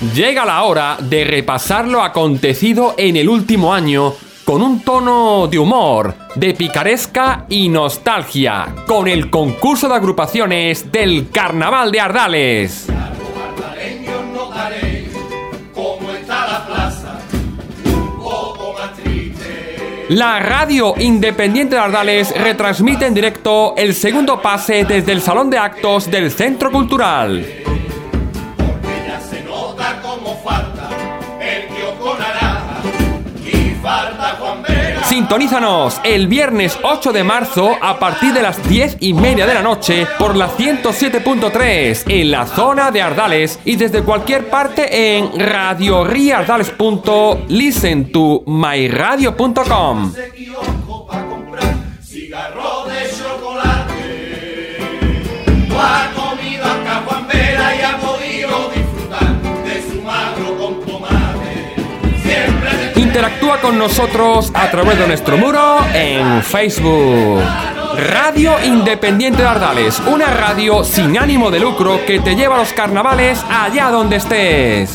Llega la hora de repasar lo acontecido en el último año con un tono de humor, de picaresca y nostalgia, con el concurso de agrupaciones del Carnaval de Ardales. La radio independiente de Ardales retransmite en directo el segundo pase desde el Salón de Actos del Centro Cultural. Sintonízanos el viernes 8 de marzo a partir de las 10 y media de la noche por la 107.3 en la zona de Ardales y desde cualquier parte en radioriardales.listentomyradio.com. Interactúa con nosotros a través de nuestro muro en Facebook. Radio Independiente de Ardales, una radio sin ánimo de lucro que te lleva a los carnavales allá donde estés.